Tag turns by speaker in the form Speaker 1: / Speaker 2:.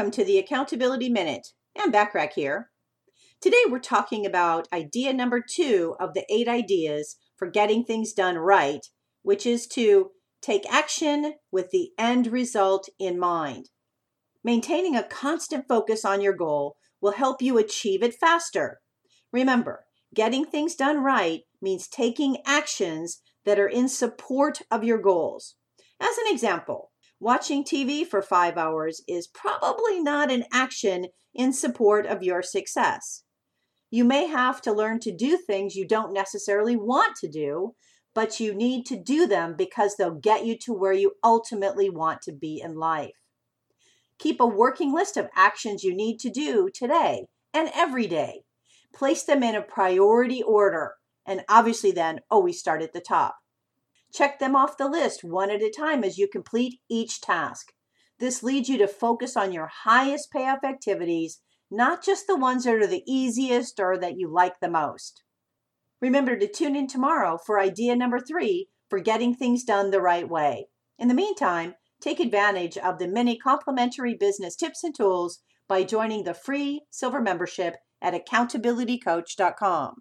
Speaker 1: Welcome to the Accountability Minute. Ann Bachrach here. Today we're talking about idea number two of the eight ideas for getting things done right, which is to take action with the end result in mind. Maintaining a constant focus on your goal will help you achieve it faster. Remember, getting things done right means taking actions that are in support of your goals. As an example, Watching TV for five hours is probably not an action in support of your success. You may have to learn to do things you don't necessarily want to do, but you need to do them because they'll get you to where you ultimately want to be in life. Keep a working list of actions you need to do today and every day. Place them in a priority order, and obviously, then always start at the top. Check them off the list one at a time as you complete each task. This leads you to focus on your highest payoff activities, not just the ones that are the easiest or that you like the most. Remember to tune in tomorrow for idea number three for getting things done the right way. In the meantime, take advantage of the many complimentary business tips and tools by joining the free silver membership at accountabilitycoach.com.